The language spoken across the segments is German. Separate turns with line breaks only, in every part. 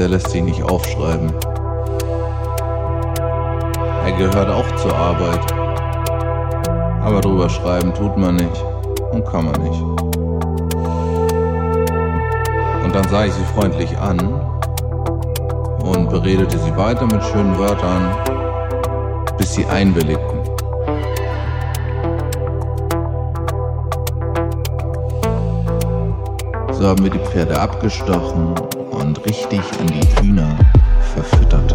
Der lässt sich nicht aufschreiben. Er gehört auch zur Arbeit. Aber drüber schreiben tut man nicht und kann man nicht. Und dann sah ich sie freundlich an und beredete sie weiter mit schönen Wörtern, bis sie einwilligten. So haben wir die Pferde abgestochen und richtig an die Hühner verfüttert.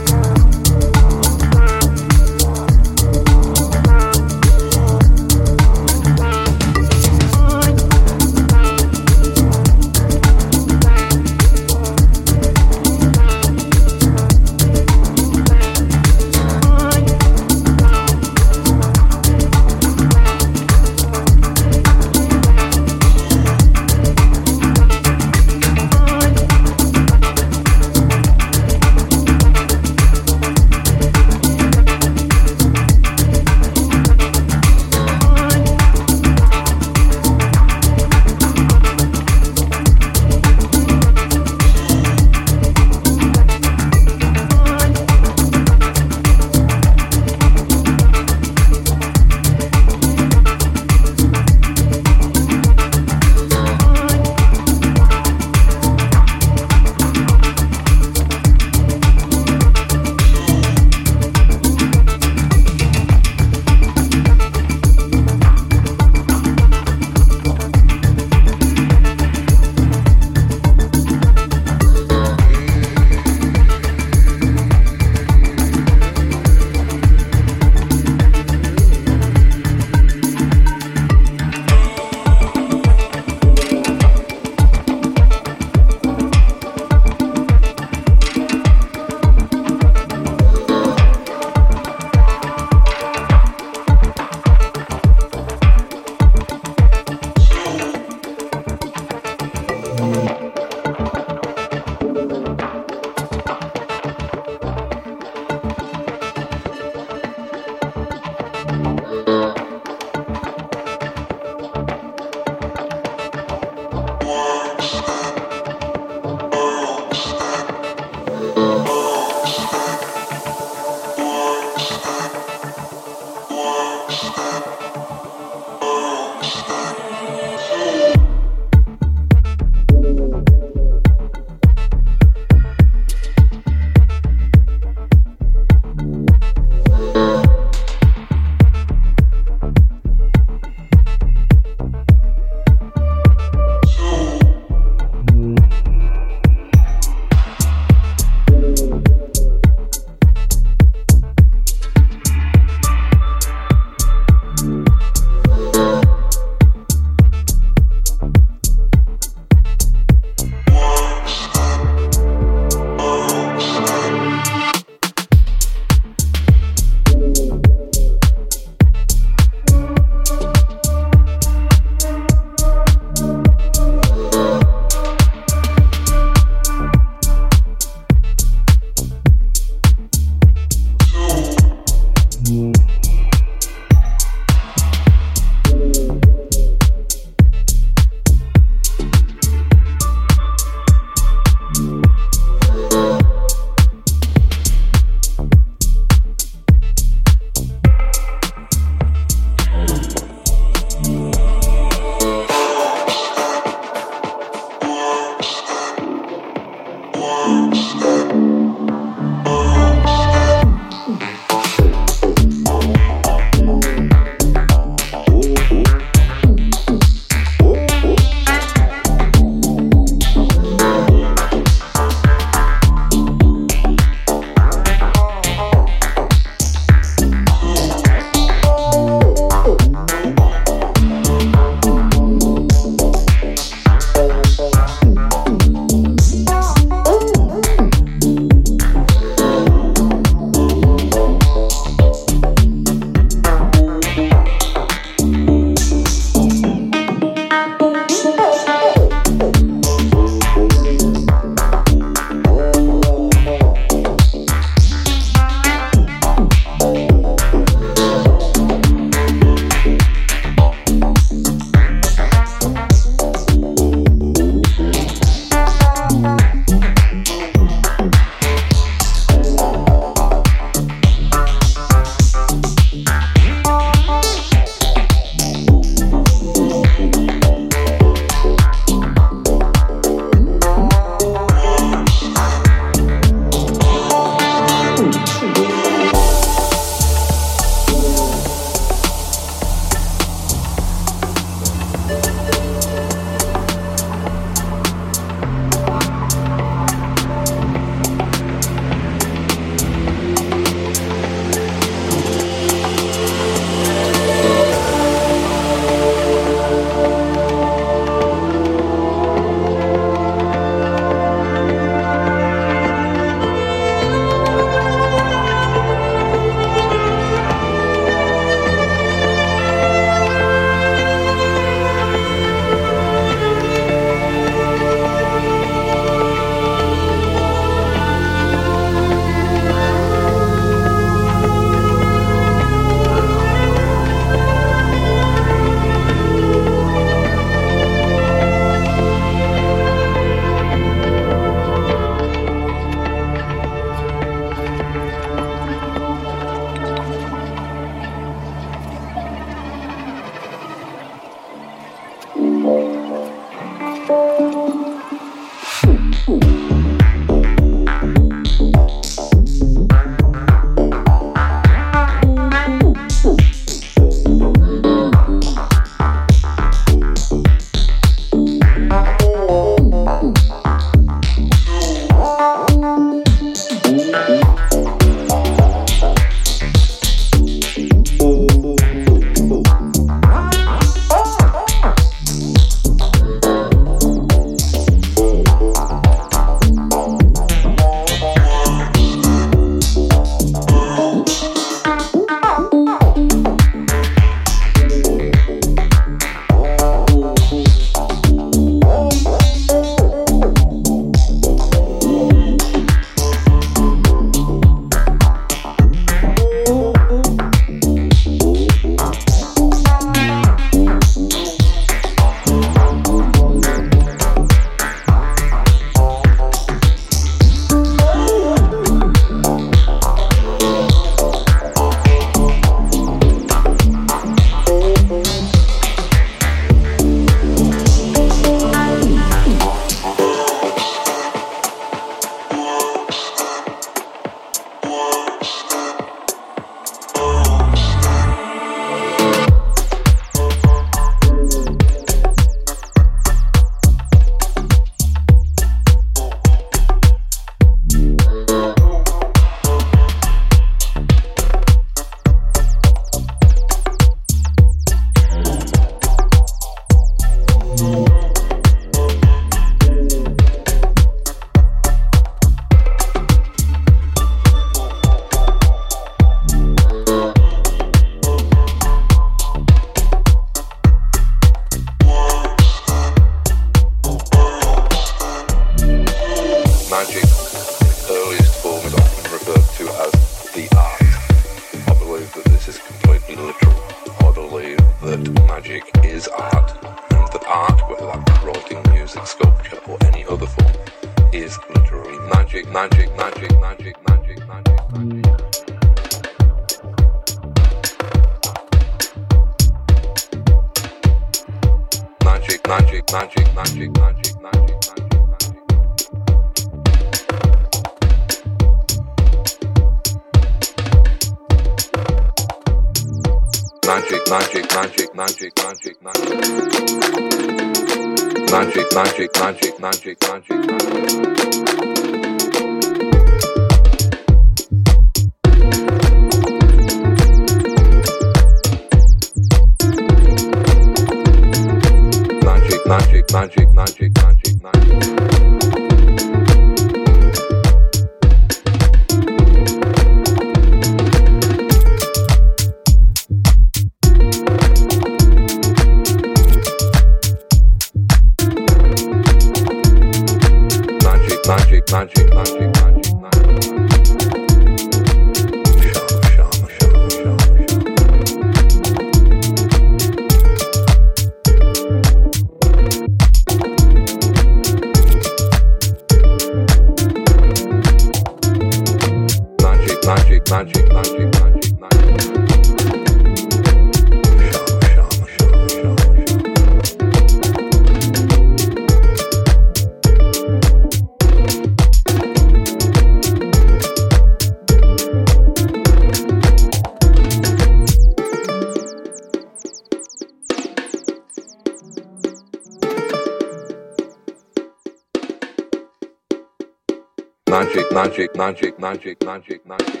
Magic, magic, magic, magic, magic, magic.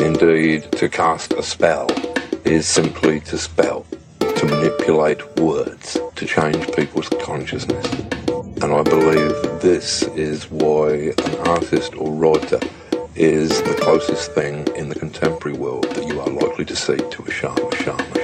Indeed, to cast a spell is simply to spell, to manipulate words, to change people's consciousness. And I believe this is why an artist or writer is the closest thing in the contemporary world that you are likely to see to a shaman, shaman.